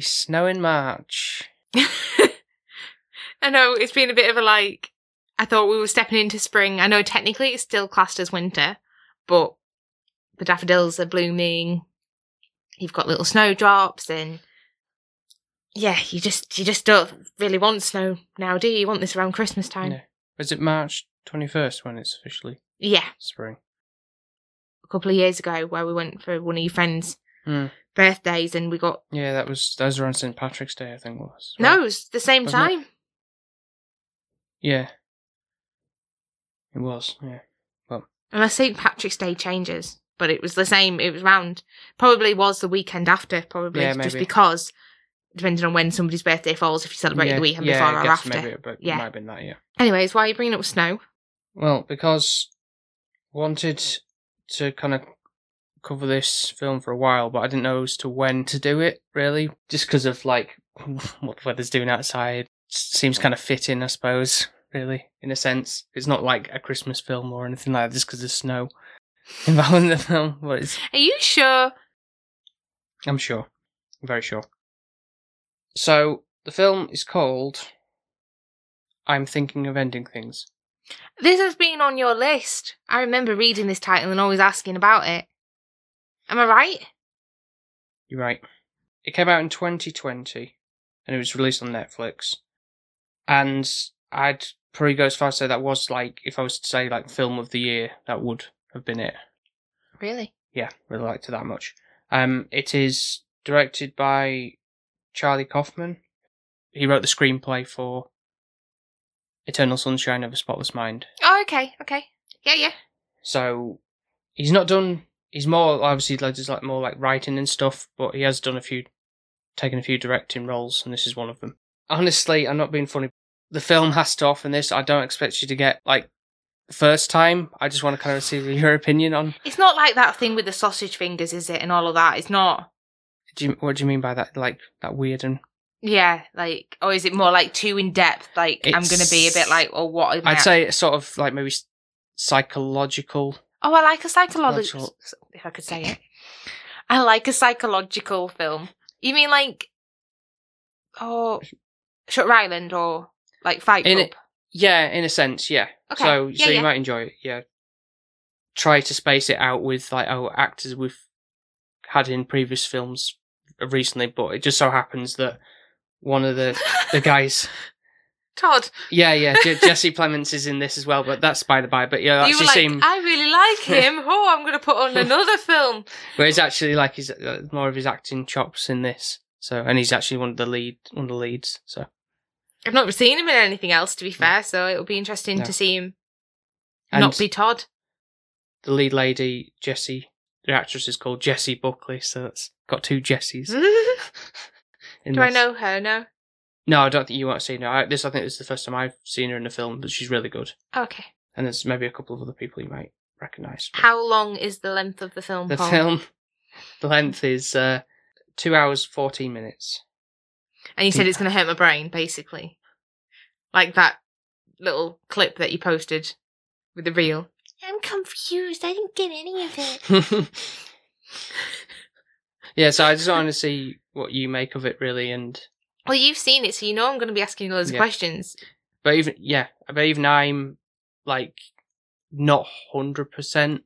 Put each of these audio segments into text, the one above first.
Snow in March. I know it's been a bit of a like. I thought we were stepping into spring. I know technically it's still classed as winter, but the daffodils are blooming. You've got little snowdrops, and yeah, you just you just don't really want snow now, do you? You want this around Christmas time. No. Is it March 21st when it's officially Yeah, spring? a couple of years ago where we went for one of your friends' Hmm. birthdays, and we got Yeah, that was that was around St Patrick's Day, I think it was. no, it was the same Wasn't it? time. Yeah. It was, yeah. Well unless St. Patrick's Day changes, but it was the same. It was round. Probably was the weekend after. Probably Yeah, just maybe. because, depending on when somebody's birthday falls, if you celebrate yeah, the weekend yeah, before I or guess after. Maybe, but Yeah. it might have been that, yeah. Anyways, why are you bringing up snow? Well, because wanted to kind of cover this film for a while, but I didn't know as to when to do it. Really, just because of like what the weather's doing outside, seems kind of fitting, I suppose. Really, in a sense, it's not like a Christmas film or anything like that, just because of snow involved in the film. But it's, Are you sure? I'm sure, I'm very sure. So the film is called "I'm Thinking of Ending Things." This has been on your list. I remember reading this title and always asking about it. Am I right? You're right. It came out in 2020 and it was released on Netflix. And I'd probably go as far as to say that was like, if I was to say like film of the year, that would have been it. Really? Yeah, really liked it that much. Um, it is directed by Charlie Kaufman. He wrote the screenplay for Eternal Sunshine of a Spotless Mind. Oh, okay, okay. Yeah, yeah. So he's not done. He's more obviously like does like more like writing and stuff, but he has done a few, taken a few directing roles, and this is one of them. Honestly, I'm not being funny. The film has to offer this. I don't expect you to get like the first time. I just want to kind of see your opinion on. It's not like that thing with the sausage fingers, is it? And all of that. It's not. Do you, what do you mean by that? Like that weird and Yeah, like, or is it more like too in depth? Like, I'm going to be a bit like, or what? I I'd say sort of like maybe psychological. Oh, I like a psychological. If I could say it, I like a psychological film. You mean like, oh, Shutter Island or like Fight In Club? it- Yeah, in a sense, yeah. Okay, So, yeah, so you yeah. might enjoy it. Yeah. Try to space it out with like oh actors we've had in previous films recently, but it just so happens that one of the the guys, Todd, yeah, yeah, Je- Jesse Plemons is in this as well, but that's by the by. But yeah, you were like, seem, I really like him. oh, I'm going to put on another film. but it's actually like he's uh, more of his acting chops in this. So, and he's actually one of the lead, one of the leads. So, I've not seen him in anything else, to be fair. So it'll be interesting No. to see him and not be Todd. the lead lady, Jessie, the actress is called Jessie Buckley. So that's got two Jessies. Do in I know her? No. No, I don't think you want to see her. I, this, I think, this is the first time I've seen her in a film, but she's really good. Okay. And there's maybe a couple of other people you might recognise. but How long is the length of the film? The Paul? film, the length is uh, two hours fourteen minutes. And you said it's going to hurt my brain, basically. Like that little clip that you posted with the reel. I'm confused. I didn't get any of it. yeah, so I just want to see what you make of it, really, and Well, you've seen it, so you know I'm going to be asking you loads Yeah. of questions. but even yeah, but even I'm like not hundred percent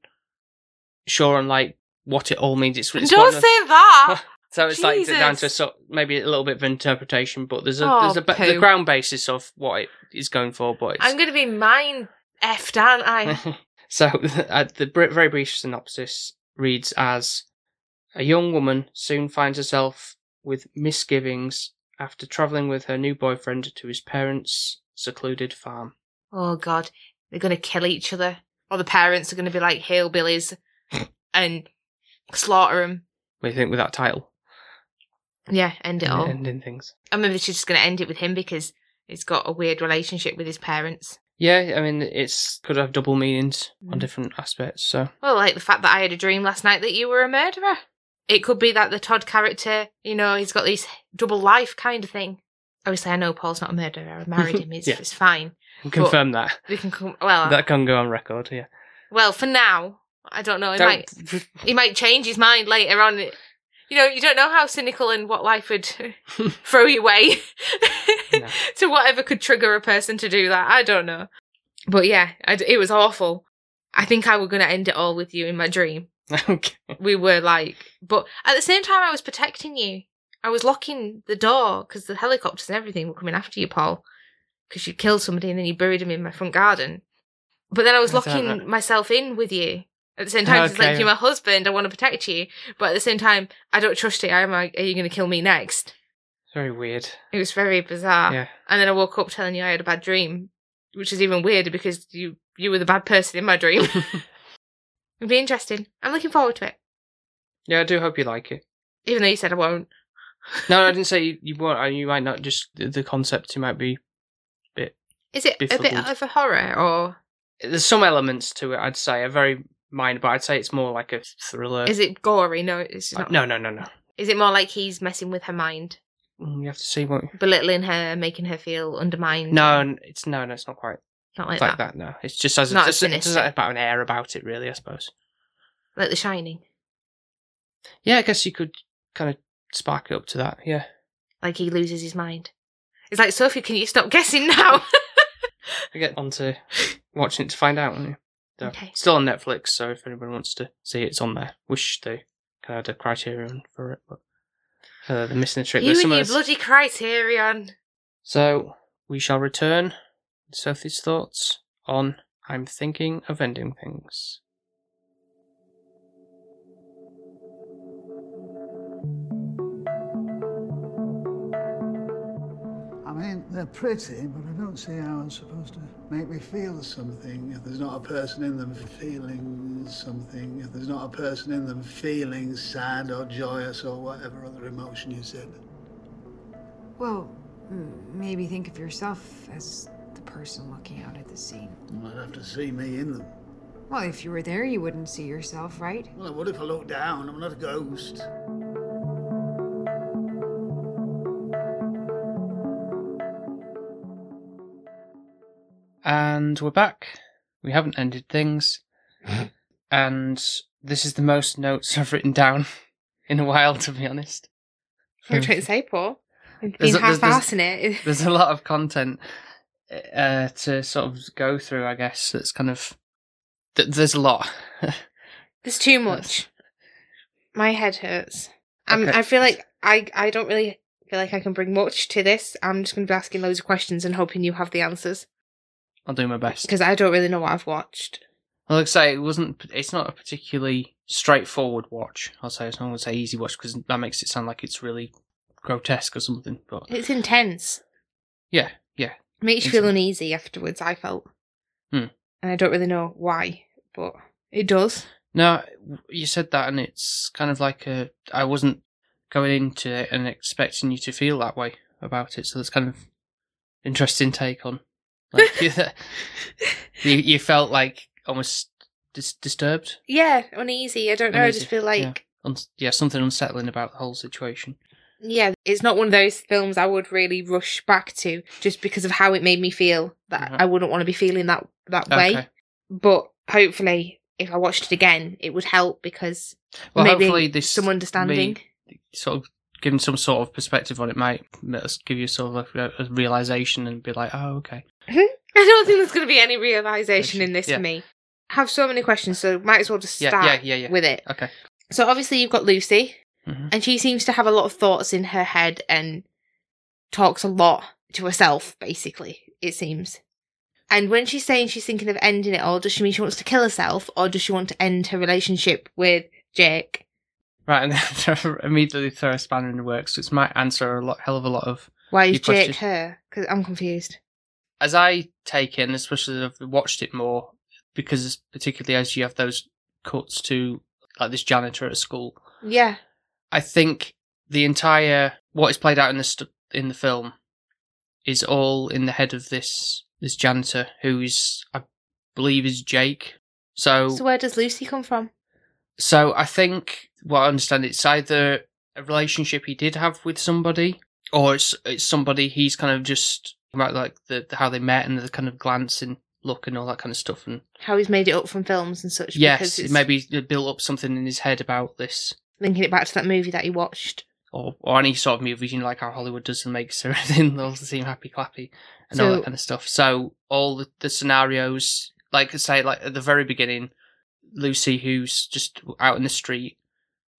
sure on like what it all means. It's, it's Don't say of- that! So it's like down to Jesus. so, maybe a little bit of interpretation, but there's a Oh, there's a ba- the ground basis of what it is going for. But it's, I'm going to be mind effed, aren't I? so uh, the br- very brief synopsis reads as a young woman soon finds herself with misgivings after travelling with her new boyfriend to his parents' secluded farm. oh, God. they're going to kill each other, or the parents are going to be like hillbillies and slaughter them. What do you think with that title? Yeah, end it all. Ending things. And maybe she's just going to end it with him because he's got a weird relationship with his parents. Yeah, I mean, it's could have double meanings on Mm. different aspects. So Well, like the fact that I had a dream last night that you were a murderer. It could be that the Todd character, you know, he's got this double life kind of thing. Obviously, I know Paul's not a murderer. I married him. It's, Yeah. it's fine. confirm that. We can come. Well, That can go on record. Yeah. well, for now, I don't know. He Don't- might. He might change his mind later on. You know, you don't know how cynical and what life would throw you away No. to whatever could trigger a person to do that. I don't know. But yeah, I d it was awful. I think I were going to end it all with you in my dream. okay. We were like, but at the same time, I was protecting you. I was locking the door because the helicopters and everything were coming after you, Paul, because you killed somebody and then you buried him in my front garden. But then I was I locking myself in with you. At the same time, it's like you're my husband. I want to protect you, but at the same time, I don't trust you. Am I? Are you going to kill me next? Very weird. It was very bizarre. Yeah. And then I woke up telling you I had a bad dream, which is even weirder because you you were the bad person in my dream. It'd be interesting. I'm looking forward to it, Yeah, I do hope you like it. even though you said I won't. No, I didn't say you, you won't. You might not. Just the, the concept. You might be. A bit. Is it a bit of a horror or There's some elements to it. I'd say a very minor, but I'd say it's more like a thriller. is it gory? No, it's Uh, not. no, no, no, no. Is it more like he's messing with her mind, Mm, You have to see what. belittling her, making her feel undermined? No, it's no, no, it's not quite not like, like that. that. No, it's just as Not just, it's sinister. about an air about it, really. I suppose. Like The Shining. Yeah, I guess you could kind of spark it up to that. Yeah. Like he loses his mind. It's like Sophie, can you stop guessing now? I get on to watching it to find out. won't you? So, Okay. Still on Netflix, so if anyone wants to see it, it's on there. Wish they kind of had a criterion for it, but uh, they're missing a trick. you and your bloody criterion. So we shall return Sophie's thoughts on I'm thinking of ending things. I mean, they're pretty, but I don't see how it's supposed to make me feel something if there's not a person in them feeling something, if there's not a person in them feeling sad or joyous or whatever other emotion you said. Well, maybe think of yourself as the person looking out at the scene. I'd have to see me in them. Well, if you were there, you wouldn't see yourself, right? Well, what if I look down? I'm not a ghost. And we're back. We haven't ended things. and this is the most notes I've written down in a while, to be honest. What are you trying to say, Paul? Been There's a- there's- there's- half-assing it. There's a lot of content uh, to sort of go through, I guess. That's kind of. th- There's a lot. There's too much. My head hurts. I'm, Okay. I feel like I, I don't really feel like I can bring much to this. I'm just going to be asking loads of questions and hoping you have the answers I'll do my best. because I don't really know what I've watched. Well, like I say, it wasn't. It's not a particularly straightforward watch. I'll say. It's not going to say easy watch because that makes it sound like it's really grotesque or something. But It's intense. yeah, yeah. Makes you feel uneasy afterwards. I felt, Hmm. and I don't really know why, but it does. No, you said that, and it's kind of like a. I wasn't going into it and expecting you to feel that way about it, so that's kind of interesting take on. Like, you, you felt like almost dis- disturbed. Yeah, uneasy. I don't know. I just feel like Un- yeah, something unsettling about the whole situation. Yeah, it's not one of those films I would really rush back to just because of how it made me feel. That Mhm. I wouldn't want to be feeling that that way. But hopefully, if I watched it again, it would help because Well, maybe hopefully this some understanding. me sort of giving some sort of perspective on it might give you sort of a, a realization and be like, oh, okay. I don't think there's going to be any realization in this Yeah. for me. I have so many questions, so might as well just start yeah, yeah, yeah. with it. Okay. So obviously, you've got Lucy, Mhm. and she seems to have a lot of thoughts in her head and talks a lot to herself. Basically, it seems. And when she's saying she's thinking of ending it all, does she mean she wants to kill herself, or does she want to end her relationship with Jake? Right, and then immediately throw a spanner in the works, which might answer a lot, hell of a lot of. Why is. Jake her? Because I'm confused. as I take in, especially as I've watched it more, because particularly as you have those cuts to like this janitor at school, Yeah. I think the entire what is played out in the st- in the film is all in the head of this this janitor who is I believe is Jake. So So where does Lucy come from? so I think what I understand it's either a relationship he did have with somebody or it's it's somebody he's kind of just about like the, the how they met and the kind of glance and look and all that kind of stuff and How he's made it up from films and such. yes maybe built up something in his head about this linking it back to that movie that he watched. or, or any sort of movies, you know, like how Hollywood does and makes everything all seem happy clappy and all that kind of stuff. So all the, the scenarios, like I say, like at the very beginning, Lucy who's just out in the street,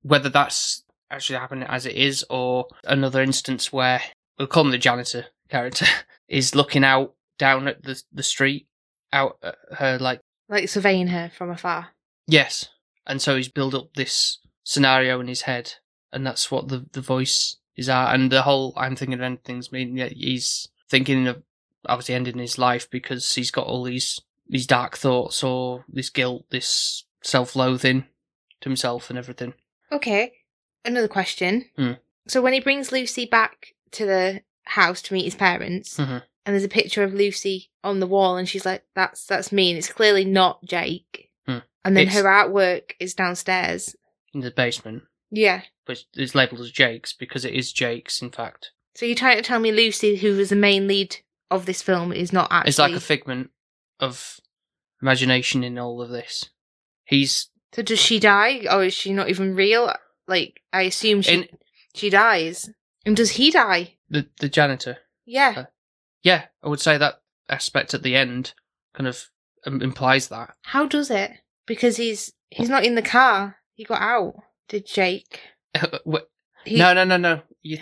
whether that's actually happening as it is or another instance where we'll call him the janitor character is looking out down at the the street out at her like Like surveying her from afar. Yes. And so he's built up this scenario in his head, and that's what the, the voice is at. And the whole I'm thinking of endings mean yeah, he's thinking of obviously ending his life because he's got all these these dark thoughts or this guilt, this self loathing to himself and everything. Okay. Another question. Hmm. So when he brings Lucy back to the house to meet his parents, Mhm. and there's a picture of Lucy on the wall, and she's like, "That's that's me," and it's clearly not Jake. Hmm. And then It's- her artwork is downstairs. In the basement. Yeah. But it's labelled as Jake's because it is Jake's, in fact. So you're trying to tell me Lucy, who was the main lead of this film, is not actually. It's like a figment of imagination in all of this. He's so does she die, or is she not even real? Like I assume she in she dies. And does he die? the, the janitor. Yeah. Uh, Yeah, I would say that aspect at the end kind of um, implies that. How does it? Because he's he's not in the car. He got out. Did Jake? No, no, no, no. You...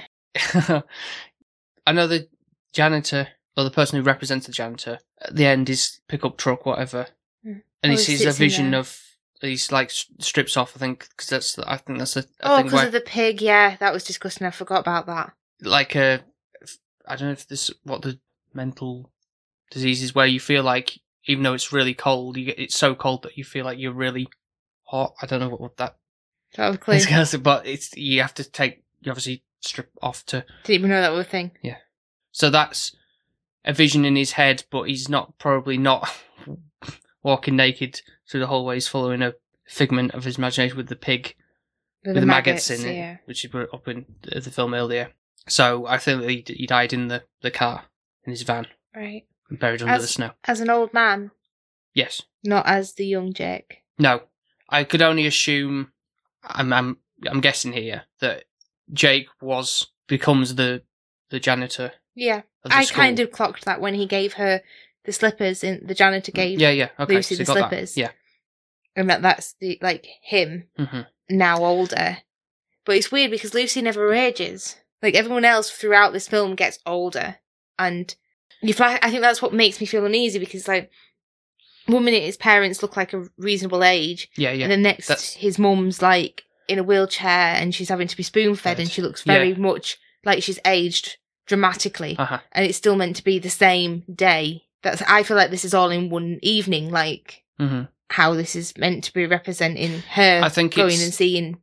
I know the janitor or the person who represents the janitor at the end is pickup truck, whatever, Mm. and Oh, he sees a vision of these like strips off. I think because that's the- I think that's a, Oh, because of the pig. Yeah, that was disgusting. I forgot about that. like a I don't know if this what the mental disease is where you feel like even though it's really cold, you get it's so cold that you feel like you're really hot. I don't know what, what that That was clear. but it's you have to take you obviously strip off to. Didn't even know that was a thing. Yeah. So that's a vision in his head, but he's not probably not walking naked through the hallways, following a figment of his imagination with the pig With, with the maggots, in yeah. it, which you put up in the film earlier. So I think that he, he died in the, the car in his van, Right. buried under As- the snow. As an old man, Yes. not as the young Jake. No. I could only assume. I'm I'm I'm guessing here that Jake was becomes the the janitor. Yeah. The I school. kind of clocked that when he gave her the slippers in the janitor gave Yeah, yeah. Okay. Lucy so the got slippers. That. Yeah. and that that's the like him hmm now older. But it's weird because Lucy never ages. Like everyone else throughout this film gets older, and you fly. I think that's what makes me feel uneasy because like one minute his parents look like a reasonable age, Yeah, yeah. and then next that's- his mum's like in a wheelchair and she's having to be spoon fed, and she looks Yeah. very much like she's aged dramatically, Uh huh. and it's still meant to be the same day. That's I feel like this is all in one evening, like hmm how this is meant to be representing her I think going and seeing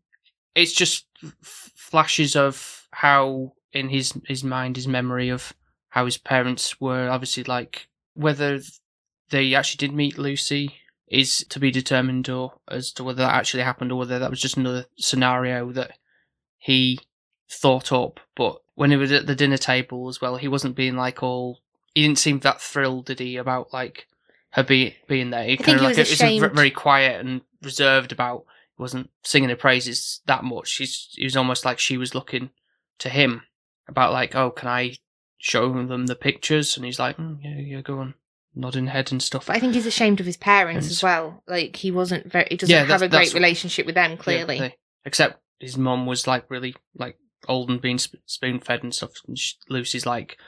It's just f- flashes of how in his his mind, his memory of how his parents were. Obviously, like whether they actually did meet Lucy is to be determined, or as to whether that actually happened, or whether that was just another scenario that he thought up. But when he was at the dinner table as well, he wasn't being like all. He didn't seem that thrilled, did he, about like her be, being there? He think kind of he like was it was a- very quiet and reserved about. He wasn't singing her praises that much. She's. It was almost like she was looking to him about like, oh, can I show them the pictures? And he's like, mm, yeah, yeah, go on, nodding head and stuff. But I think he's ashamed of his parents as well. Like he wasn't very. He doesn't Yeah, have that's- a great that's- relationship with them. Yeah, Clearly, they- except his mum was like really like old and being sp- spoon fed and stuff. And she, Lucy's like,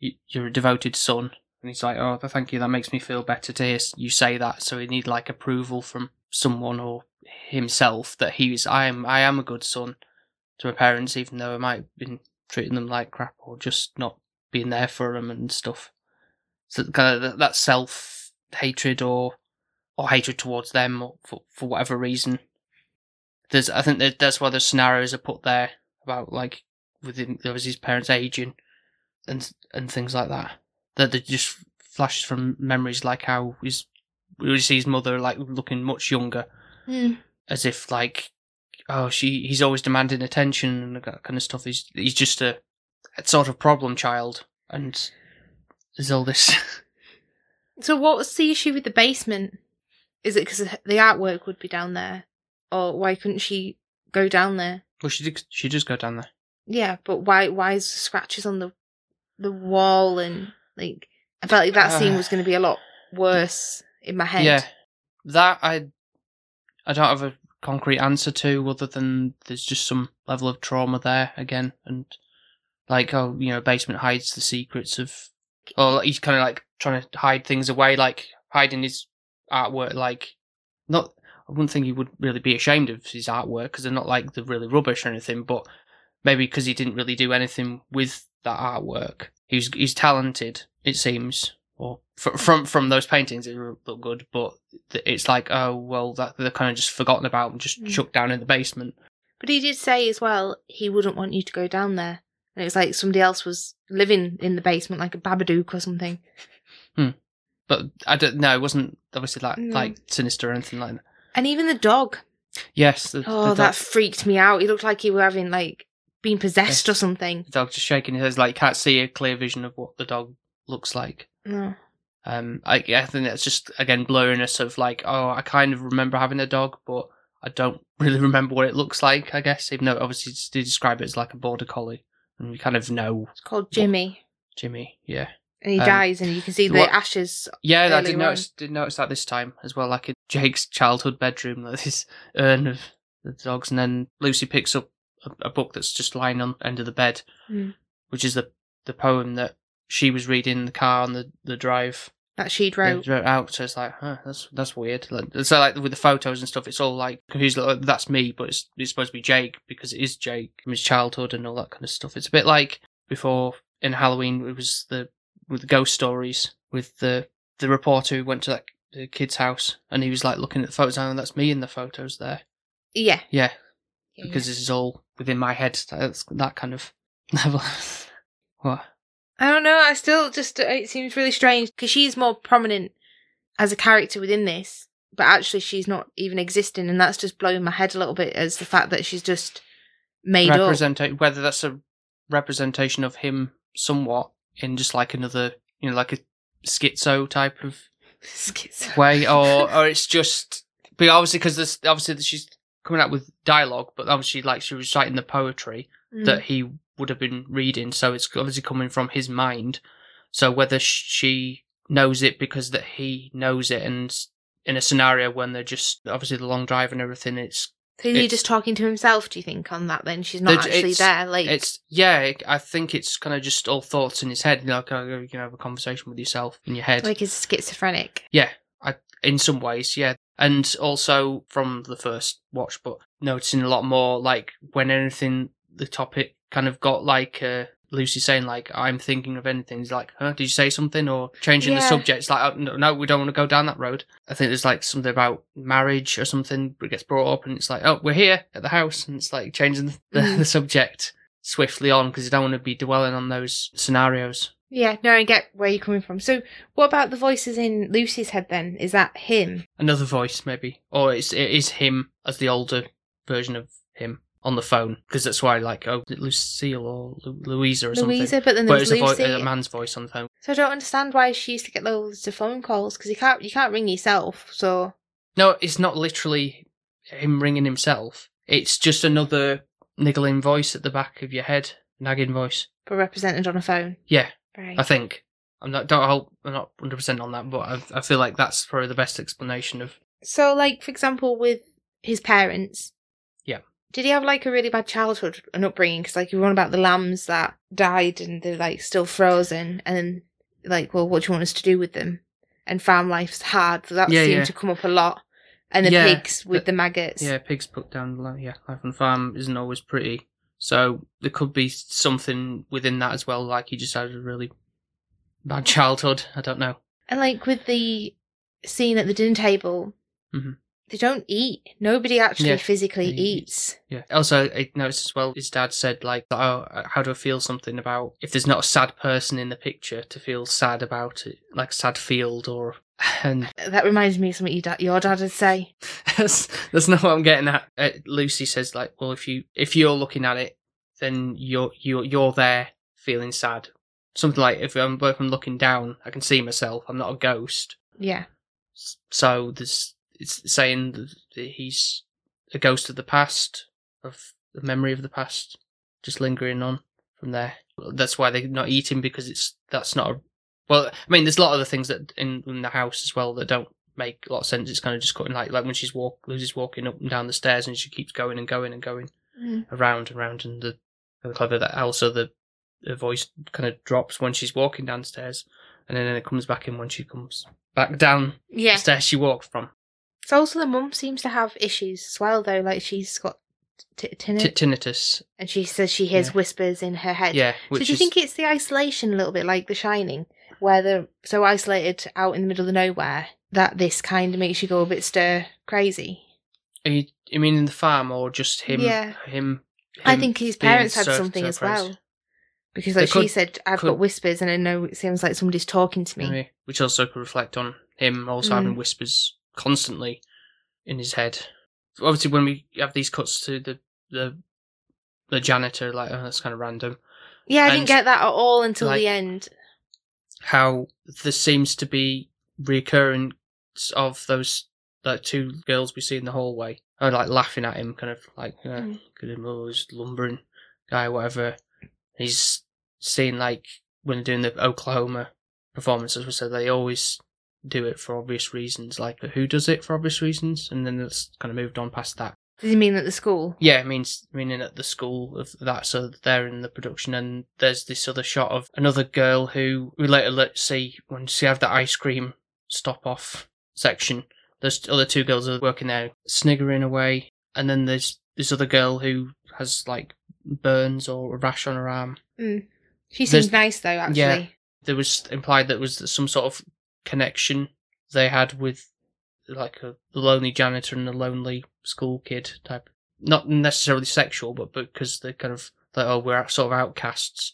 "Y- "You're a devoted son," and he's like, "Oh, thank you. That makes me feel better to hear s- you say that." So he need like approval from someone or himself that he's I am I am a good son to my parents, even though I might have been treating them like crap or just not being there for them and stuff. So kind of that- that self hatred or or hatred towards them or for for whatever reason. There's I think that that's why the scenarios are put there about like within there was his parents aging and and things like that. That they just flashes from memories like how his we see his mother like looking much younger Hmm. as if like oh she he's always demanding attention and that kind of stuff he's he's just a, a sort of problem child and there's all this So what's the issue with the basement? Is it because the artwork would be down there, or why couldn't she go down there? well she did she does go down there Yeah, but why? Why is the scratches on the the wall and like? I felt like that scene Uh, was going to be a lot worse in my head. yeah that i i don't have a concrete answer to other than there's just some level of trauma there again and like oh you know basement hides the secrets of or he's kind of like trying to hide things away like hiding his artwork like not i wouldn't think he would really be ashamed of his artwork because they're not like they're really rubbish or anything but maybe because he didn't really do anything with that artwork. He's he's talented it seems. Or fr- from from those paintings it look good but it's like oh well that they're kind of just forgotten about and just Mm. chucked down in the basement. But he did say as well he wouldn't want you to go down there, and it was like somebody else was living in the basement, like a Babadook or something. Hmm. but i don't know it wasn't obviously like No. like sinister or anything like that And even the dog. yes the, Oh, the that freaked me out. He looked like he were having like being possessed or something. the dog just shaking his head like can't see a clear vision of what the dog looks like No. Um, I, I think that's just again blurriness of like, oh, I kind of remember having a dog, but I don't really remember what it looks like. I guess, even though obviously they describe it as like a border collie, and we kind of know It's called Jimmy. Jimmy. Yeah, And he Um, dies, and you can see the what- ashes. yeah. I Earlier did on. notice did notice that this time as well, like in Jake's childhood bedroom, like this urn of the dogs, and then Lucy picks up a, a book that's just lying on the end of the bed, Mm. which is the the poem that she was reading in the car on the the drive. That she'd Yeah, wrote. wrote out. So it's like, huh, that's that's weird. Like, so like with the photos and stuff, it's all like confused. Like, oh, that's me, but it's it's supposed to be Jake because it is Jake from his childhood and all that kind of stuff. It's a bit like before in Halloween. It was the with the ghost stories with the the reporter who went to that the kid's house and he was like looking at the photos and that's me in the photos there. Yeah. Yeah, Yeah, because this is all within my head. That's that kind of level. what? I don't know. I still just uh, it seems really strange because she's more prominent as a character within this, but actually she's not even existing, and that's just blowing my head a little bit as the fact that she's just made up. whether that's a representation of him somewhat in just like another you know like a schizo type of Schizo. way or or it's just but obviously because this obviously that she's coming out with dialogue but obviously like she was reciting the poetry Mm. that he would have been reading so it's obviously coming from his mind so whether she knows it because that he knows it and in a scenario when they're just obviously the long drive and everything it's So he's just talking to himself. Do you think on that? Then she's not actually there. Like It's yeah. I think it's kind of just all thoughts in his head. You know, kind you can have a conversation with yourself in your head. like he's schizophrenic. yeah, I, in some ways, yeah. And also from the first watch, but noticing a lot more like when anything the topic kind of got like uh, Lucy saying like I'm thinking of anything. He's like, huh? Did you say something or changing the Yeah. subject? It's like, oh, no, no, we don't want to go down that road. I think there's like something about marriage or something that gets brought up, and it's like, oh, we're here at the house, and it's like changing the, the, Mm. the subject swiftly on because you don't want to be dwelling on those scenarios. Yeah, no, I get where you're coming from. So, what about the voices in Lucy's head? Then is that him? Another voice, maybe, or it's it is him as the older version of him on the phone because that's why, like, oh, Lucille or Lu- Louisa or something. Louisa, but then but there's it's a, vo- a man's voice on the phone. So I don't understand why she used to get loads of phone calls because you can't you can't ring yourself. So No, it's not literally him ringing himself. It's just another niggling voice at the back of your head, nagging voice. but represented on a phone. Yeah, Right. I think. I'm not. Don't hold. I'm not 100 percent on that, but I, I feel like that's probably the best explanation of. So, like for example, with his parents. Did he have like a really bad childhood and upbringing? Because like you were on about the lambs that died and they're like still frozen, and then like, well, what do you want us to do with them? And farm life's hard. So that Yeah, seemed yeah. to come up a lot. And the Yeah, pigs with but- the maggots. Yeah, pigs put down. the Yeah, life on the farm isn't always pretty. So there could be something within that as well. Like he just had a really bad childhood. I don't know. And like with the scene at the dinner table, Mhm. They don't eat. Nobody actually Yeah, physically eats. Yeah. Also, I noticed as well. His dad said like, "Oh, how do I feel something about if there's not a sad person in the picture to feel sad about it, like sad field or." And That reminds me of something your dad, your dad would say. that's that's not what I'm getting at. Uh, Lucy says like, "Well, if you if you're looking at it, then you're you're you're there feeling sad." Something like if I'm if I'm looking down, I can see myself. I'm not a ghost. Yeah. So there's it's saying that he's a ghost of the past, of the memory of the past, just lingering on from there. That's why they're not eating because it's that's not a. Well, I mean, there's a lot of other things that in, in the house as well that don't make a lot of sense. It's kind of just cutting like like when she's walk Lucy's walking up and down the stairs and she keeps going and going and going Mm. around and around and the the clever that also the the voice kind of drops when she's walking downstairs and then it comes back in when she comes back down Yeah. the stairs she walked from. So also the mum seems to have issues as well, though. Like she's got t- tinnitus, tinnitus. and she says she hears Yeah. whispers in her head. Yeah, So do you is think it's the isolation a little bit like The Shining, where they're so isolated out in the middle of nowhere that this kind of makes you go a bit stir crazy? Are you, you mean in the farm or just him? Yeah. Him. I think his parents had something as well. Because like she said, I've could- got whispers and I know it seems like somebody's talking to me. Which also could reflect on him also Mm. having whispers constantly in his head. Obviously, when we have these cuts to the the the janitor, like oh, that's kind of random. Yeah, I And, didn't get that at all until like, the end. How there seems to be reoccurrence of those like two girls we see in the hallway, are like laughing at him, kind of like uh, Mm. at him, oh, he's lumbering guy, whatever. He's seen like when doing the Oklahoma performances, we said they always do it for obvious reasons. Like who does it for obvious reasons, and then it's kind of moved on past that. Does he mean at the school? Yeah, it means meaning at the school of that, so they're in the production, and there's this other shot of another girl who we later let see when she have the ice cream stop off section. There's other two girls are working there, sniggering away, and then there's this other girl who has like burns or a rash on her arm. Hmm. She There's- seems nice though, actually. Yeah. There was implied that was some sort of connection they had with like a lonely janitor and a lonely school kid type. Not necessarily sexual, but because they're kind of like, oh, we're sort of outcasts.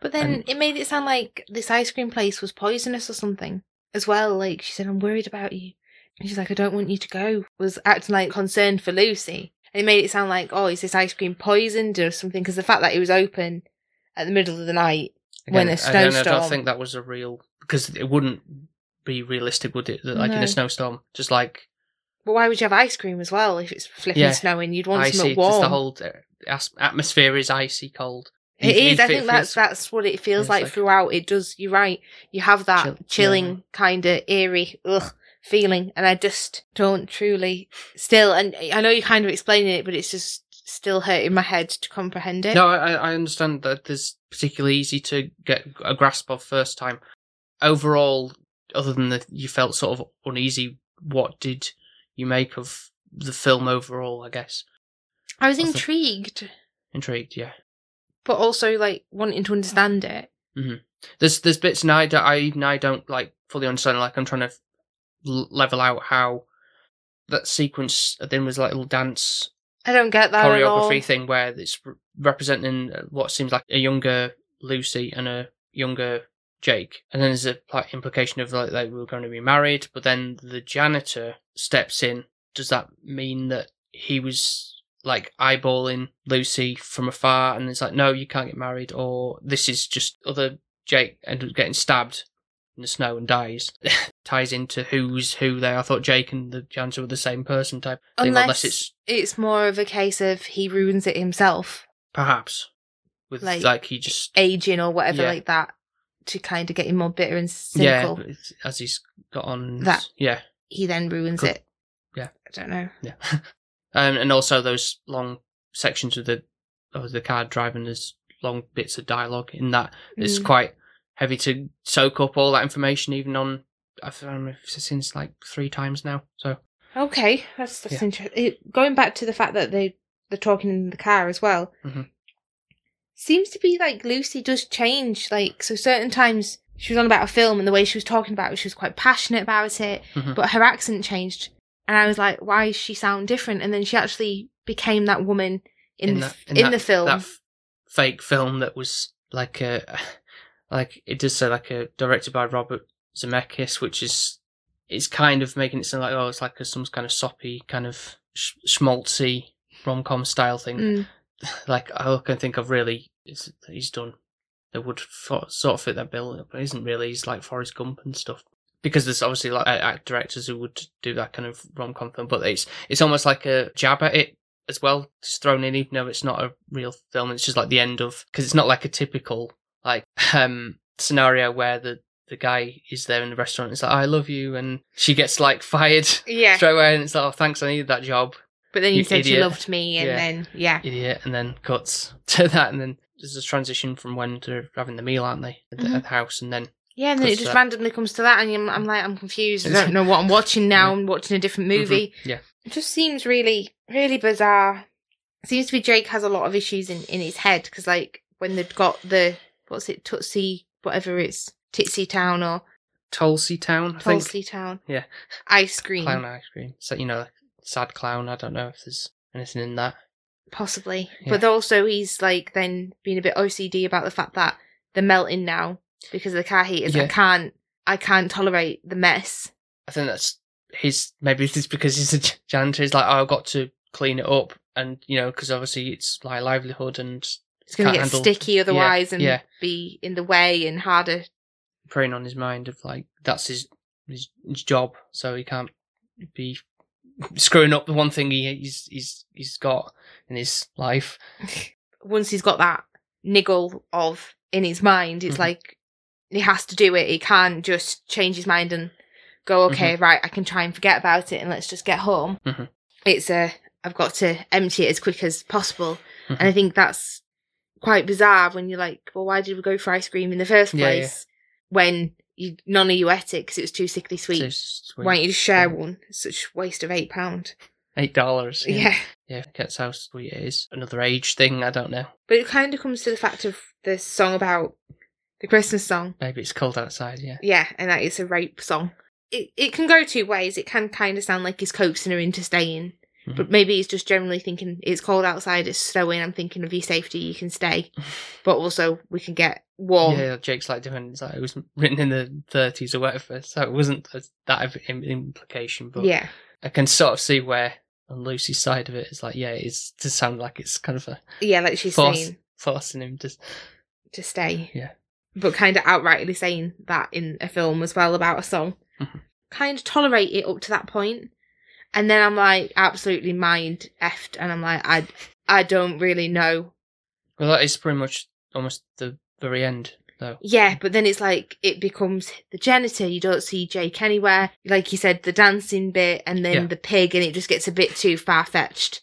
But then And- it made it sound like this ice cream place was poisonous or something as well. Like she said, I'm worried about you. And she's like, I don't want you to go. Was acting like concerned for Lucy. And it made it sound like, oh, is this ice cream poisoned or something? Because the fact that it was open at the middle of the night When a Again, I don't- snowstorm- think that was a real because it wouldn't be realistic, would it? That, Like in a snowstorm, just like But why would you have ice cream as well if it's flipping Yeah. snowing? You'd want icy. something warm. the whole uh, atmosphere is icy cold. It He- is. he I think that's that's what it feels like, like- throughout. It does. You're right. You have that Chill- chilling yeah. kind of eerie ugh feeling, and I just don't truly still. And I know you're kind of explaining it, but it's just still hurting my head to comprehend it. No, I, I understand that there's particularly easy to get a grasp of first time. Overall, other than that you felt sort of uneasy, what did you make of the film overall? I guess I was I intrigued, intrigued. Yeah, but also like wanting to understand it. Mm-hmm. there's there's bits and I, don't- I even I don't like fully understand. Like I'm trying to level out how that sequence then was like a little dance I don't get that choreography thing where it's representing uh, what seems like a younger Lucy and a younger Jake, and then there's a like implication of like they were going to be married, but then the janitor steps in. Does that mean that he was like eyeballing Lucy from afar, and it's like, no, you can't get married, or this is just other Jake ended up getting stabbed in the snow and dies. Ties into who's who there. I thought Jake and the janitor were the same person type thing, Unless, unless it's it's more of a case of he ruins it himself, Perhaps. With Like- like, he just aging or whatever Yeah. like that, to kind of get him more bitter and cynical. it's- as he's got on That- yeah He then ruins Could- it. yeah. I don't know. yeah, um, and also those long sections of the of the car driving. There's long bits of dialogue in that. It's Mm. quite heavy to soak up all that information, even on. I've seen it like three times now. So Okay, that's that's Yeah. interesting. Going back to the fact that they they're talking in the car as well. Mhm. Seems to be like Lucy does change. Like so, certain times she was on about a film and the way she was talking about it, she was quite passionate about it, Mhm. but her accent changed. And I was like, why does she sound different? And then she actually became that woman in, the, that- in, that- the film. that f- fake film that was like a like it does say like a directed by Robert Zemeckis, which is it's kind of making it sound like oh it's like a, some kind of soppy kind of sh- schmaltzy rom com style thing. Mm. Like I can think of really he's done that would fo- sort of fit that bill, but isn't really. He's like Forrest Gump and stuff. Because there's obviously like act directors who would do that kind of rom com film, but it's it's almost like a jab at it as well, just thrown in, even though it's not a real film. It's just like the end of because it's not like a typical like um scenario where the the guy is there in the restaurant. It's like I love you, and she gets like fired Yeah. straight away, and it's like oh thanks, I needed that job, But then you, You said she idiot. loved me, and Yeah. then, yeah. idiot, and then cuts to that, and then there's a transition from when they're having the meal, aren't they, at the, Mhm. at the house, and then Yeah, and then it just randomly comes to that, and I'm, I'm like, I'm confused. I don't know what I'm watching now. I'm watching a different movie. Mhm, yeah. It just seems really, really bizarre. It seems to be Jake has a lot of issues in, in his head because, like, when they've got the what's it, Tootsie, whatever it's Titsy Town or Tulsey Town, I think, Tulsey Town, Yeah. ice cream, clown ice cream. So you know, sad clown. I don't know if there's anything in that. possibly. Yeah. But also, he's like then being a bit OCD about the fact that they're melting now because of the car heaters. I can't, I can't tolerate the mess. I think that's his. Maybe it's because he's a janitor. He's like, oh, I've got to clean it up, and you know, because obviously it's like livelihood and It's going to get handle- sticky otherwise and yeah. be in the way and harder. preying on his mind of like that's his his, his job, so he can't be screwing up the one thing he, he's he's he's got in his life. Once he's got that niggle of in his mind, it's Mhm. like he has to do it. He can't just change his mind and go, okay, right, I can try and forget about it and let's just get home. Mhm. It's a, I've got to empty it as quick as possible. And I think that's quite bizarre when you're like, well, why did we go for ice cream in the first Yeah, yeah. place when you, none of you ate it because it was too sickly sweet? So sweet. Why don't you just share Yeah. one? It's such a waste of eight pound. Eight dollars. Yeah. yeah. Gets how sweet it is. Another age thing. I don't know. But it kind of comes to the fact of the song about the Christmas song. Baby it's cold outside. Yeah. Yeah, and that is a rape song. It it can go two ways. It can kind of sound like he's coaxing her into staying. Mhm. But maybe he's just generally thinking it's cold outside, it's snowing, I'm thinking of your safety, you can stay. But also we can get warm. Yeah, Jake's like different. it's like it was written in the 30s or whatever, so it wasn't that implication. But Yeah. I can sort of see where on Lucy's side of it is like, yeah, it's to sound like it's kind of a Yeah, like she's force, saying forcing him to. to stay. Yeah. But kind of outrightly saying that in a film as well about a song. Mhm. Kind of tolerate it up to that point. And then I'm like absolutely mind effed and I'm like, I I don't really know. Well, that is pretty much almost the very end, though. Yeah, but then it's like it becomes the janitor. You don't see Jake anywhere. Like you said, the dancing bit and then Yeah. the pig, and it just gets a bit too far fetched.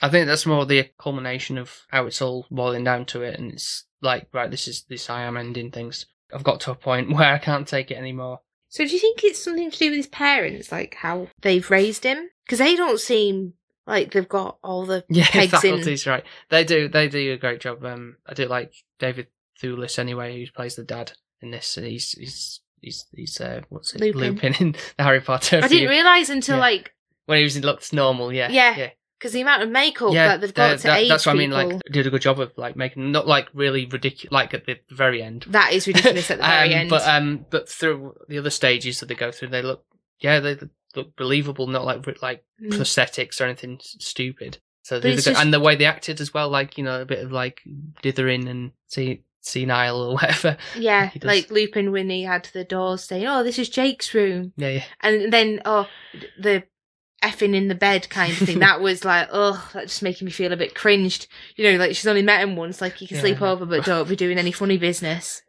I think that's more the culmination of how it's all boiling down to it, and it's like, right, this is this I am ending things. I've got to a point where I can't take it anymore. So do you think it's something to do with his parents, like how they've raised him? Because they don't seem like they've got all the Yeah, pegs in. faculties, right? They do. They do a great job. Um, I do like David Thewlis anyway, who plays the dad in this. and He's he's he's he's uh, what's it? Lupin. in the Harry Potter. I didn't realize until Yeah. like when he was looked normal. Yeah, Yeah. yeah. Because the amount of makeup yeah, that they've got to that- age that's what I mean. people, Like, did a good job of like making not like really ridiculous, like at the very end. that is ridiculous at the very Um, end. But um, but through the other stages that they go through, they look yeah, they look believable, not like like Mm. prosthetics or anything stupid. So But they it's did- just- and the way they acted as well, like you know, a bit of like dithering and see, senile or whatever. yeah, like Lupin when he had the doors saying, "Oh, this is Jake's room," Yeah, yeah. and then oh, the effing in the bed kind of thing. that was like, oh, that just making me feel a bit cringed. You know, like she's only met him once. Like you can Yeah, sleep over, but don't be doing any funny business.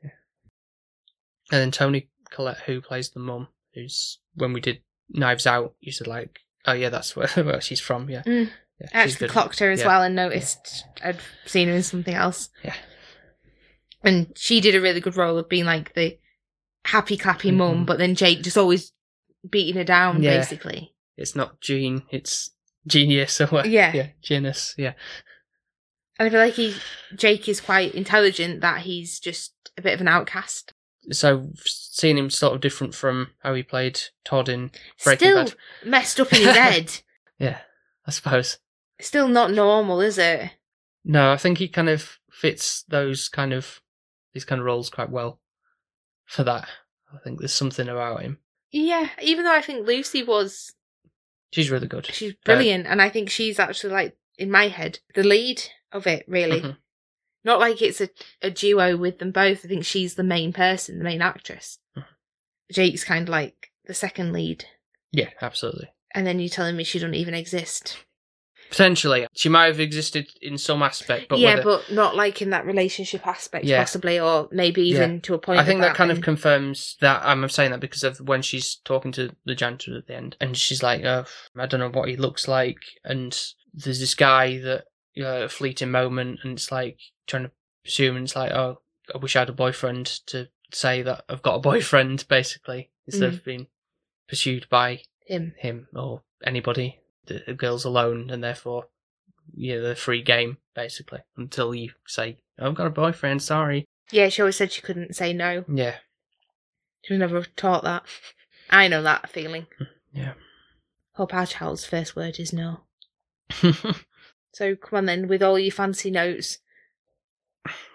And then Toni Collette, who plays the mum, who's when we did Knives Out, you said like, oh yeah, that's where, where she's from. Yeah, Mm. yeah I actually clocked her as Yeah. well and noticed I'd seen her in something else. Yeah. And she did a really good role of being like the happy clappy mum, Mhm. but then Jake just always beating her down, Yeah. basically. It's not Gene, it's Genius or what? Yeah. yeah, Genus. Yeah, And I feel like he Jake is quite intelligent that he's just a bit of an outcast. So seeing him sort of different from how he played Todd in Breaking Still Bad. messed up in his head. Yeah, I suppose. Still not normal, is it? No, I think he kind of fits those kind of these kind of roles quite well for that. I think there's something about him. Yeah, even though I think Lucy was She's really good. she's brilliant and I think she's actually like in my head the lead of it really. Mhm. Not like it's a, a duo with them both. I think she's the main person, the main actress. Mhm. Jake's kind of like the second lead. Yeah, absolutely. And then you're telling me she doesn't even exist. Potentially, she might have existed in some aspect, but yeah, whether- but not like in that relationship aspect, Yeah. possibly, or maybe even to a point. I think of that kind of confirms that. I'm saying that because of when she's talking to the janitor at the end, and she's like, oh, "I don't know what he looks like," and there's this guy that uh, a fleeting moment, and it's like trying to assume, and it's like, "Oh, I wish I had a boyfriend to say that I've got a boyfriend," basically, instead Mm. of being pursued by him. him or anybody. The girl's alone, and therefore, yeah, the free game basically until you say, "I've got a boyfriend." Sorry. Yeah, she always said she couldn't say no. Yeah. She was never taught that. I know that feeling. Yeah. Hope our child's first word is no. So come on then, with all your fancy notes.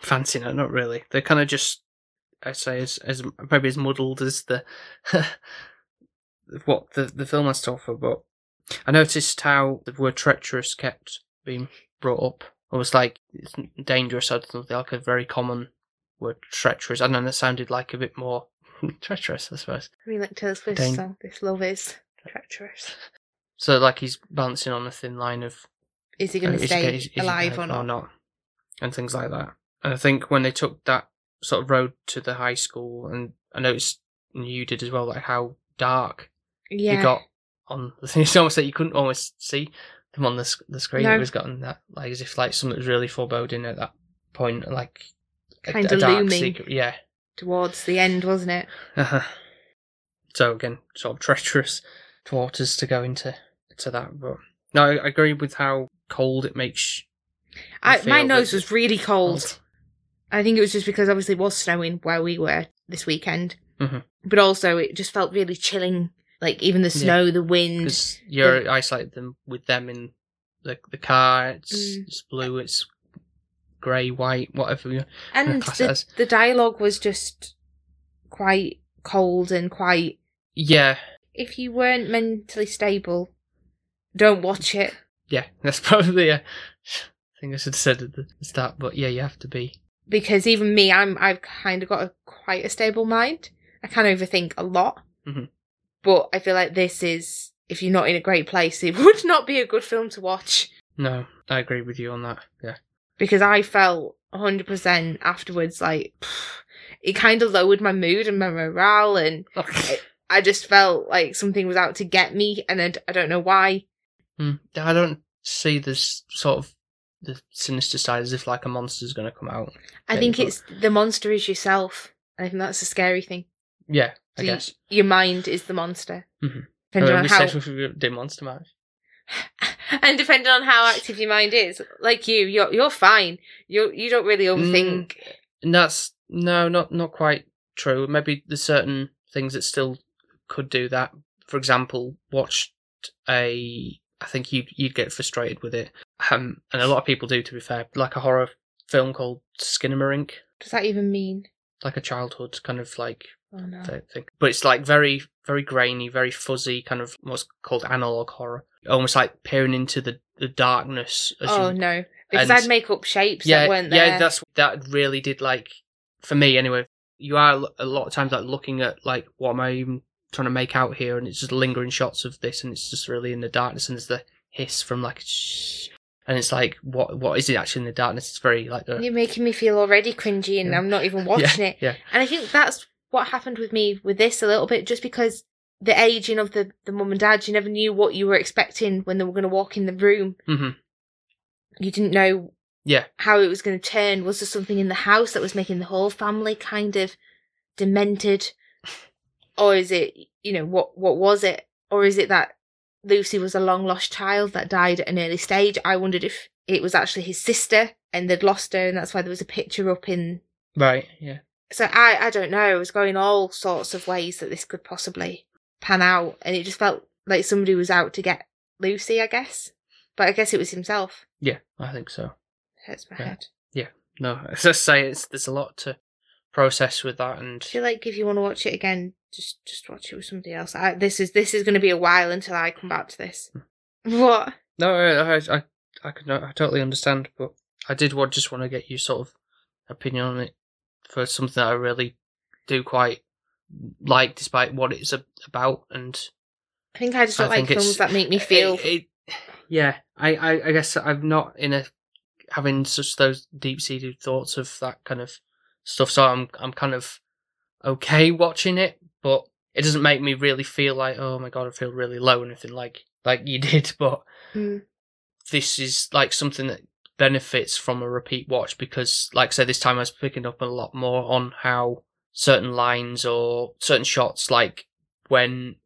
fancy no, not really. They're kind of just, I say, as as maybe as muddled as the what the the film has to offer. But I noticed how the word treacherous kept being brought up. Almost like it's dangerous. or don't like a very common word, treacherous. I don't know. That sounded like a bit more treacherous, I suppose. I mean, like Taylor Swift's song, This Love Is Treacherous. So like he's balancing on a thin line of Is he going Uh, to is he- stay is- is he alive alive or not? and things like that. And I think when they took that sort of road to the high school, and I noticed and you did as well, like how dark Yeah. it got on the thing. It's almost like you couldn't almost see them on the the screen. No. It was gotten that like as if like something was really foreboding at that point, like a- Kinda a dark looming. secret. Yeah. Towards the end, wasn't it? Uh-huh. so again, sort of treacherous waters to go into to that, but no, I I agree with how cold it makes. I, my nose was really cold. I think it was just because obviously it was snowing where we were this weekend. Mhm. But also it just felt really chilling. Like even the Yeah. snow, the wind. because you're isolated them with them in the the car. It's, Mm. it's blue. It's grey, white, whatever. And the, the dialogue was just quite cold and quite. yeah, If you weren't mentally stable, don't watch it. yeah. That's probably a thing I should have said at the start. But yeah, you have to be. Because even me, I'm I've kind of got a quite a stable mind. I can overthink a lot, Mhm. But I feel like this is if you're not in a great place, it would not be a good film to watch. No, I agree with you on that. Yeah, because I felt 100% afterwards like it kind of lowered my mood and my morale and I just felt like something was out to get me and I don't know why. Hmm. I don't see this sort of the sinister side as if like a monster's going to come out. I think it's the monster is yourself. I think that's a scary thing. Yeah, I you- guess. your mind is the monster. Mhm. Depending on we how, we did Monster March. and depending on how active your mind is, like you, you're you're fine. You you don't really Mm. overthink. And that's no, not not quite true. Maybe there's certain things that still could do that. For example, watched a. I think you'd you'd get frustrated with it, um, and a lot of people do. To be fair, like a horror film called Skinamarink, Does that even mean? like a childhood kind of like Oh no. th- thing. But it's like very very grainy, very fuzzy, kind of what's called analog horror, almost like peering into the the darkness. As Oh you, no. Because and- I'd make up shapes yeah, that weren't there. yeah, that's that really did like for me anyway. You are a lot of times like looking at like what am I even trying to make out here, and it's just lingering shots of this, and it's just really in the darkness, and there's the hiss from like, shh, and it's like what what is it actually in the darkness? It's very like You're making me feel already cringy and Yeah. I'm not even watching yeah, it. Yeah, And I think that's what happened with me with this a little bit, just because the aging of the, the mum and dad, you never knew what you were expecting when they were going to walk in the room. hmm You didn't know yeah, how it was going to turn. Was there something in the house that was making the whole family kind of demented? Or is it, you know, what, what was it? Or is it that Lucy was a long lost child that died at an early stage? I wondered if it was actually his sister and they'd lost her and that's why there was a picture up in right, yeah. So I, I don't know. It was going all sorts of ways that this could possibly pan out, and it just felt like somebody was out to get Lucy. I guess, but I guess it was himself. Yeah, I think so. Hurts my Yeah. head. No, as I say, it's there's a lot to process with that, and I feel like if you want to watch it again, just just watch it with somebody else. I, this is this is going to be a while until I come back to this. Hmm. What? no, I I I, I could not, I totally understand, but I did want just want to get your sort of opinion on it for something that I really do quite like, despite what it's about, and I think I just don't like films that make me feel. It- it- yeah, I, I, I guess I'm not in a having such those deep seated thoughts of that kind of stuff. So I'm I'm kind of okay watching it, but it doesn't make me really feel like oh my god, I feel really low or anything like like you did. But Mm. this is like something that benefits from a repeat watch because, like I said, this time I was picking up a lot more on how certain lines or certain shots, like when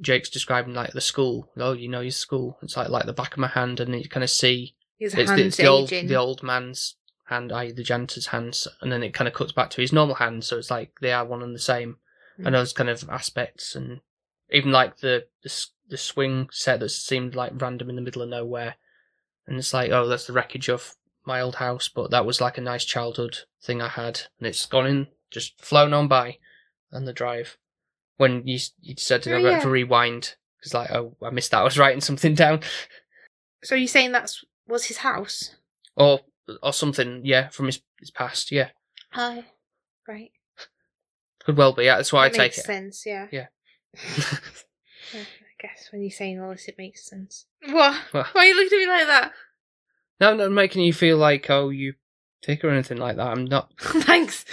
Jake's describing like the school. Oh, you know your school. It's like like the back of my hand, and you kind of see His it's, hands the, it's the old the old man's hand, i.e. the janitor's hands, and then it kind of cuts back to his normal hand. So it's like they are one and the same, Mm. and those kind of aspects, and even like the the, the swing set that seemed like random in the middle of nowhere, and it's like oh that's the wreckage of my old house, but that was like a nice childhood thing I had, and it's gone in, just flown on by, and the drive. When you you said to Oh, go back yeah. to rewind, because like oh I missed that, I was writing something down. So you're saying that's was his house? or or something, yeah, from his his past, yeah, Oh, right. could well be. Yeah, that's why that I take makes it. sense. Yeah. Yeah. I guess when you're saying all this, it makes sense. What? Well- Why are you looking at me like that? no, I'm not making you feel like oh you thick or anything like that. I'm not. Thanks.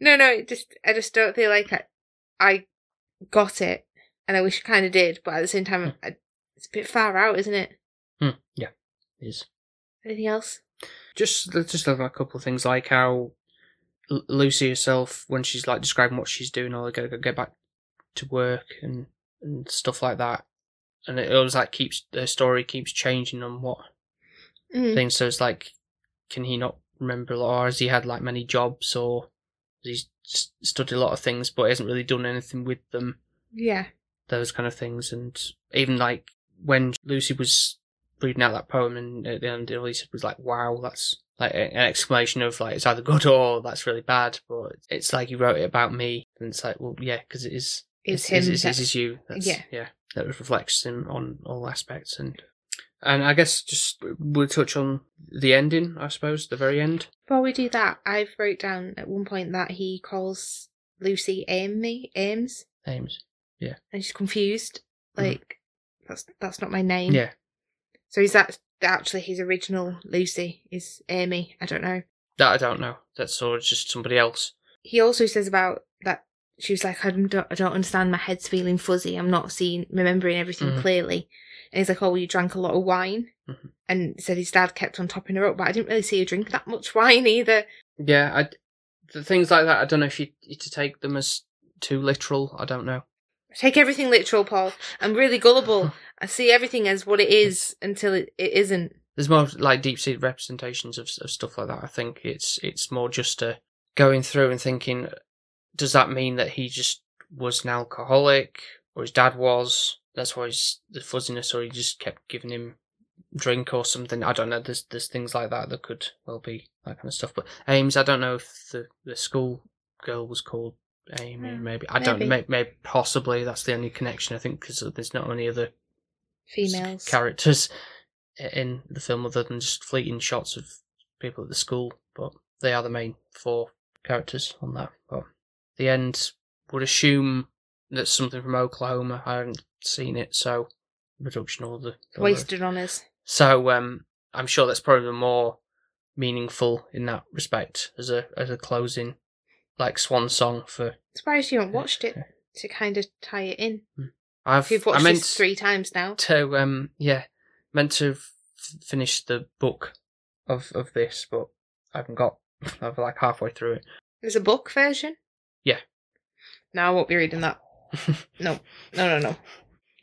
no, no, it just I just don't feel like I, I got it, and I wish I kind of did, but at the same time, I, it's a bit far out, isn't it? Hmm, yeah, it is Anything else? just just a couple of things like how L- Lucy herself when she's like describing what she's doing, or they gotta go get back to work and and stuff like that, and it always like keeps the story keeps changing on what Mm. things. So it's like, can he not remember, or has he had like many jobs, or he's studied a lot of things, but hasn't really done anything with them. Yeah. Those kind of things, and even like when Lucy was reading out that poem, and at the end, all he said was like, "Wow, that's." Like an exclamation of like it's either good or that's really bad, but it's like he wrote it about me, and it's like well yeah because it is It's it's, him It's, it's, that- it's you. That's, yeah. yeah. That reflects him on all aspects, and and I guess just we'll touch on the ending. I suppose the very end. Before we do that, I've wrote down at one point that he calls Lucy Amy Ames, Ames. Yeah. And she's confused. Mhm. Like that's that's not my name. Yeah. So is that actually his original Lucy? Is Amy? I don't know. That I don't know. That's sort of just somebody else. He also says about that she was like, I don't, I don't understand. My head's feeling fuzzy. I'm not seeing, remembering everything Mhm. clearly. And he's like, Oh, you drank a lot of wine, Mhm. and said his dad kept on topping her up, but I didn't really see her drink that much wine either. Yeah, I the things like that. I don't know if you, you to take them as too literal. I don't know. Take everything literal, Paul. I'm really gullible. I see everything as what it is until it, it isn't. There's more like deep seated representations of of stuff like that. I think it's it's more just a going through and thinking, does that mean that he just was an alcoholic, or his dad was? That's why he's the fuzziness, or he just kept giving him drink or something. I don't know. There's there's things like that that could well be that kind of stuff. But Ames, I don't know if the the school girl was called Amy. Hmm, maybe I don't. maybe. Maybe, maybe possibly that's the only connection I think because there's not any other Females. characters in the film other than just fleeting shots of people at the school, but they are the main four characters on that. But the end would assume that's something from Oklahoma. I haven't seen it, so production or the Wasted on us. So um, I'm sure that's probably more meaningful in that respect as a as a closing, like swan song for. i Surprised you haven't watched it to kind of tie it in. I've You've I watched meant this three times now. to um yeah meant to f- finish the book of of this, but I haven't got. I'm like halfway through it. There's a book version? Yeah. No, I won't be reading that. No, no, no, no. I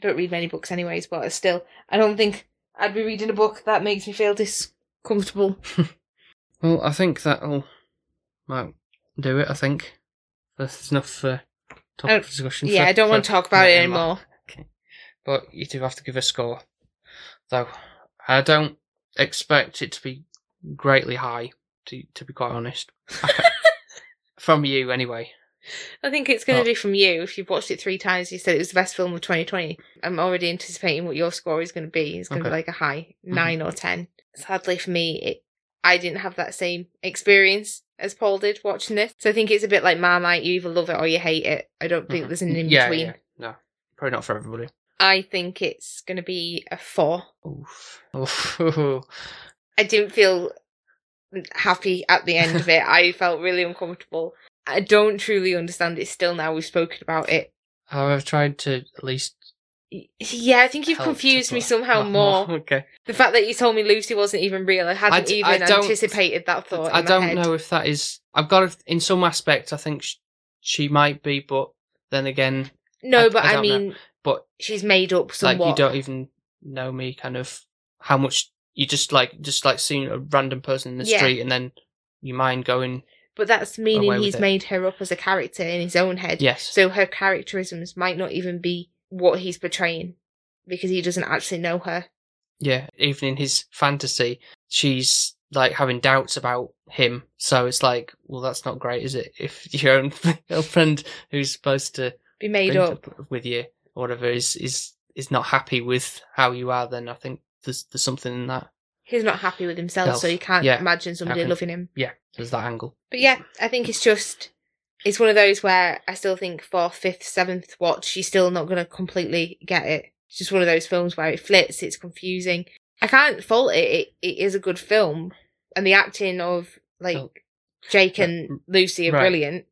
don't read many books anyways, but still, I don't think I'd be reading a book that makes me feel discomfortable. Well, I think that'll might do it. I think that's enough for topic discussion. Yeah, for- I don't want to talk about it Night and Mark. anymore. But you do have to give a score, though. I don't expect it to be greatly high. To to be quite honest, from you anyway. I think it's going to Oh. be from you. If you've watched it three times, you said it was the best film of 2020. I'm already anticipating what your score is going to be. It's going to be like a high Mhm. 9 or 10. Sadly for me, it, I didn't have that same experience as Paul did watching this. So I think it's a bit like Marmite. You either love it or you hate it. I don't think Mhm. there's an in yeah, between. yeah, no, probably not for everybody. I think it's going to be a 4. Oof. Oof. I didn't feel happy at the end of it. I felt really uncomfortable. I don't truly understand it still now we've spoken about it. I've tried to at least. Yeah, I think you've help to confused me put- somehow more. Okay. The fact that you told me Lucy wasn't even real, I hadn't d- even don't- anticipated that thought. I my don't head. know if that is. I've got a, in some aspect. I think sh- she might be, but then again, No, I- but I I, don't know. mean, but she's made up somewhat. like you don't even know me. Kind of how much you just like just like seeing a random person in the Yeah. street, and then your mind going but that's meaning he's it. made her up as a character in his own head. yes. So her characterisms might not even be what he's portraying because he doesn't actually know her. Yeah, even in his fantasy, she's like having doubts about him. So it's like, well, that's not great, is it? If your own girlfriend who's supposed to Be made be up. with you or whatever is is is not happy with how you are, then I think there's there's something in that. He's not happy with himself, so Self. you can't Yeah. imagine somebody Okay. loving him. Yeah, there's that angle. But yeah, I think it's just it's one of those where I still think fourth, fifth, seventh watch, she's still not gonna completely get it. It's just one of those films where it flits, it's confusing. I can't fault it. It it is a good film. And the acting of like Oh. Jake Uh, and Lucy are right. brilliant.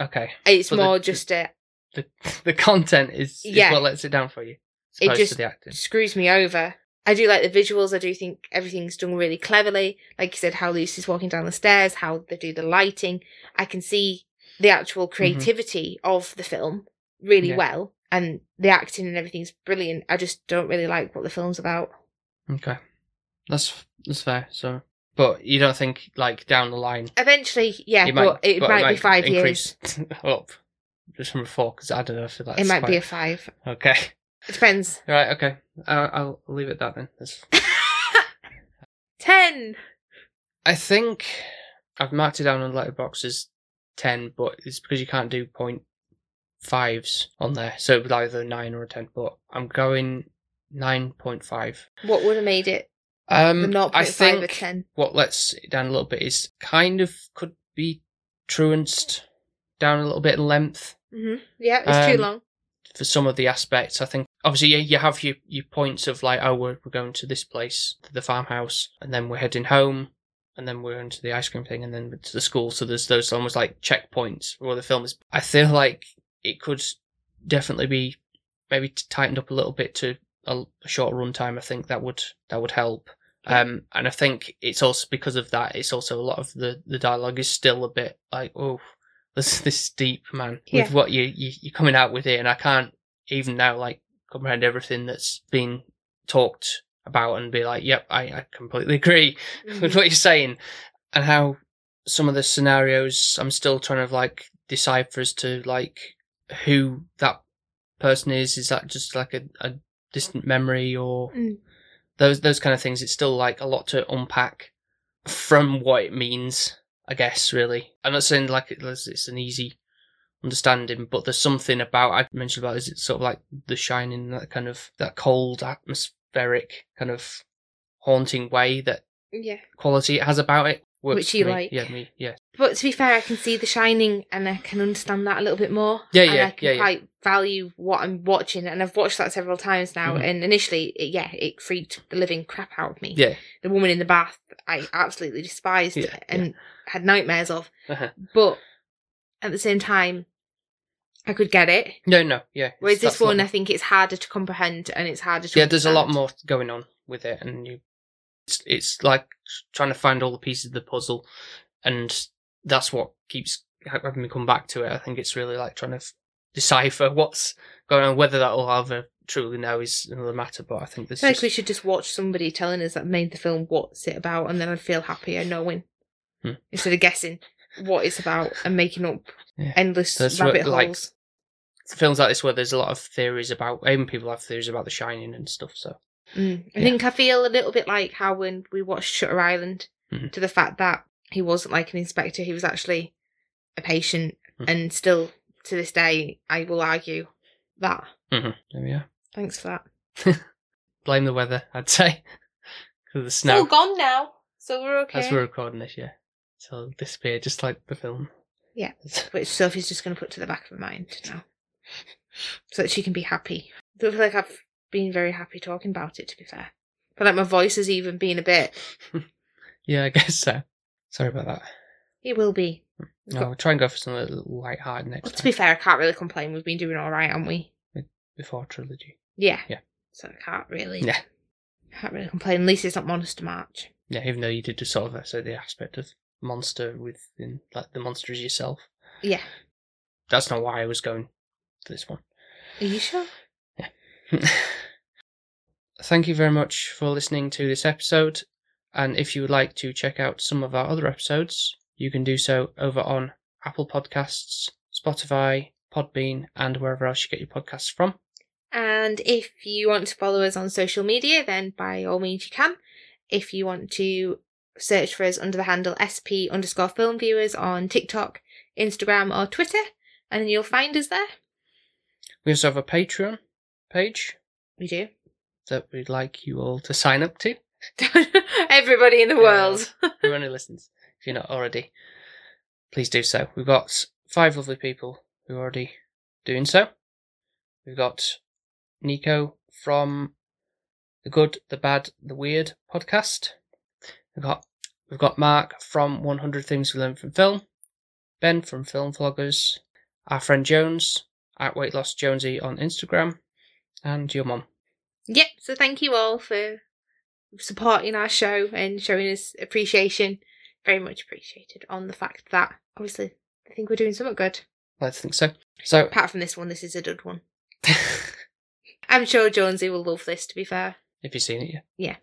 Okay, It's But the- more just a the the content is, is Yeah. what lets it down for you, as It opposed just- to the acting. screws me over. I do like the visuals. I do think everything's done really cleverly. Like you said, how Lucy's walking down the stairs, how they do the lighting. I can see the actual mm-hmm. creativity of the film really Yeah. well, and the acting and everything's brilliant. I just don't really like what the film's about. Okay, that's that's fair. So, but you don't think like down the line Eventually, yeah, it but it but might, be five years. up just from four because I don't know if that's It might be a five. okay. It depends. Right, okay. I'll, I'll leave it at that then. That's... Ten. I think I've marked it down on the Letterboxd as 10, but it's because you can't do point fives on there. So it would either 9 or a 10, but I'm going 9.5. What would have made it Um, 0.5 I or think ten? what lets it down a little bit is kind of could be truanced down a little bit in length hmm Yeah, it's too Um, long. For some of the aspects. I think obviously you, you have your, your points of like, oh, we're, we're going to this place, the farmhouse, and then we're heading home, and then we're into the ice cream thing, and then to the school. So there's those almost like checkpoints where the film is. I feel like it could definitely be maybe tightened up a little bit to a, a shorter runtime. I think that would that would help. Um, and I think it's also because of that. It's also a lot of the the dialogue is still a bit like, oh, this this deep man Yeah. with what you, you you're coming out with here, and I can't even now like comprehend everything that's been talked about and be like, yep, I, I completely agree with what you're saying, and how some of the scenarios I'm still trying to like decipher as to like who that person is. Is that just like a, a distant memory or Mm. those those kind of things? It's still like a lot to unpack from what it means. I guess really. I'm not saying like it's an easy understanding, but there's something about I mentioned about is it sort of like The Shining, that kind of that cold atmospheric kind of haunting way that Yeah. quality it has about it. Works Which you me. like. Yeah, me. Yeah. But to be fair, I can see The Shining and I can understand that a little bit more. Yeah, and I can yeah, yeah. quite value what I'm watching, and I've watched that several times now. Mhm. And initially, it, yeah, it freaked the living crap out of me. Yeah. The woman in the bath, I absolutely despised Yeah, and had nightmares of. Uh-huh. But at the same time, I could get it. No, no, yeah. Whereas this one, not- I think it's harder to comprehend and it's harder to. yeah, there's a lot more going on with it, and you, it's, it's like trying to find all the pieces of the puzzle, and that's what keeps having me come back to it. I think it's really like trying to f- decipher what's going on. Whether that will ever truly know is another matter, but I think I this feel like just, we should just watch somebody telling us that made the film what's it about, and then I'd feel happier knowing Hmm. instead of guessing. what it's about and making up Yeah. endless what, rabbit like, holes. Films like this where there's a lot of theories about, even people have theories about The Shining and stuff. So Mm. I Yeah. think I feel a little bit like how when we watched Shutter Island, Mhm. to the fact that he wasn't like an inspector, he was actually a patient, Mhm. and still to this day, I will argue that. hmm there we are. Thanks for that. Blame the weather, I'd say, because the It's snow. all gone now, so we're okay. As we're recording this, yeah. So it'll disappear just like the film. Yeah. Which Sophie's just going to put to the back of her mind now, so that she can be happy. I feel like I've been very happy talking about it. To be fair, but like my voice has even been a bit. yeah, I guess so. Sorry about that. It will be. No, I'll try and go for something little light-hearted next Well, to time be fair, I can't really complain. We've been doing all right, haven't we? before trilogy. Yeah. Yeah. So I can't really. Yeah. Can't really complain. At least it's not Monster March. Yeah, even though you did just sort of so the aspect of monster within like the monster is yourself. Yeah. That's not why I was going for this one. Are you sure? Yeah. Thank you very much for listening to this episode. And if you would like to check out some of our other episodes, you can do so over on Apple Podcasts, Spotify, Podbean, and wherever else you get your podcasts from. And if you want to follow us on social media, then by all means you can. If you want to search for us under the handle SP underscore film viewers on TikTok, Instagram, or Twitter, and then you'll find us there. We also have a Patreon page We do. that we'd like you all to sign up to. Everybody in the Yeah. world. Everyone who listens, if you're not already, please do so. We've got five lovely people who are already doing so. We've got Nico from the Good, the Bad, the Weird podcast. We've got we've got Mark from 100 Things We Learned from Film. Ben from Film Vloggers. Our friend Jones at Weight Loss Jonesy on Instagram, and your mum. Yep. So thank you all for supporting our show and showing us appreciation. Very much appreciated on the fact that obviously I think we're doing something good. I think so. So Apart from this one, this is a good one. I'm sure Jonesy will love this. To be fair, if you've seen it, yeah.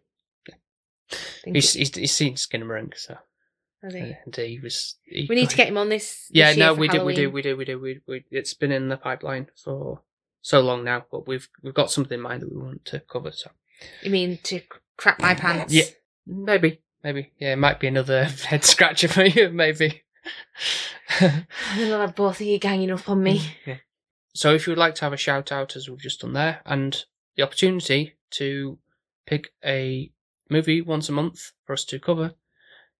Thank He's, he's, he's seen Skinamarink, so he? and he was. He We need to get him on this. Yeah, this no, we do, we do, we do, we do, we, we. It's been in the pipeline for so long now, but we've we've got something in mind that we want to cover. So You mean to crap my pants? Yeah. maybe, maybe, yeah, it might be another head scratcher for you, maybe. And then I'll have both of you ganging up on me. Yeah. So if you would like to have a shout out, as we've just done there, and the opportunity to pick a movie once a month for us to cover,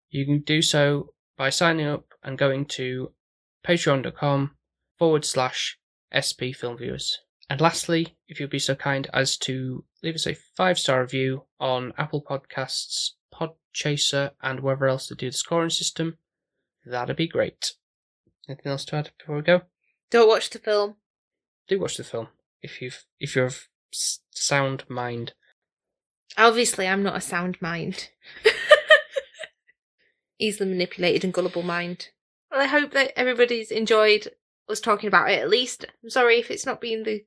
you can do so by signing up and going to patreon.com forward slash SP Film Viewers. And lastly, if you'd be so kind as to leave us a five star review on Apple Podcasts, Podchaser, and wherever else they do the scoring system, that'd be great. Anything else to add before we go? Don't watch the film. do watch the film if you've if you're of sound mind. Obviously, I'm not a sound mind. Easily manipulated and gullible mind. Well, I hope that everybody's enjoyed us talking about it at least. I'm sorry if it's not been the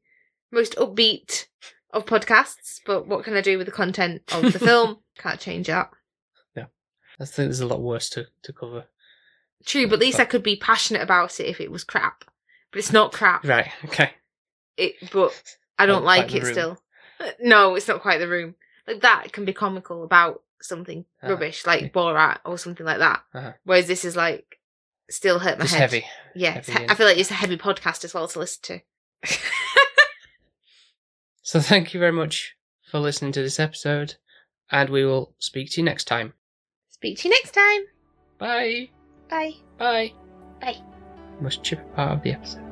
most upbeat of podcasts, but what can I do with the content of the film? Can't change that. Yeah. I think there's a lot worse to, to cover. True, but at least I could be passionate about it if it was crap. But it's not crap. Right. Okay. It, but I don't Not like it room. still. Uh, No, it's not quite the room. Like that can be comical about something Ah, rubbish, like yeah. Borat or something like that. Uh-huh. Whereas this is like still hurt my Just head. heavy. Yeah, it's heavy he- and- I feel like it's a heavy podcast as well to listen to. So thank you very much for listening to this episode, and we will speak to you next time. Speak to you next time. Bye. Bye. Bye. Bye. Most chip part of the episode.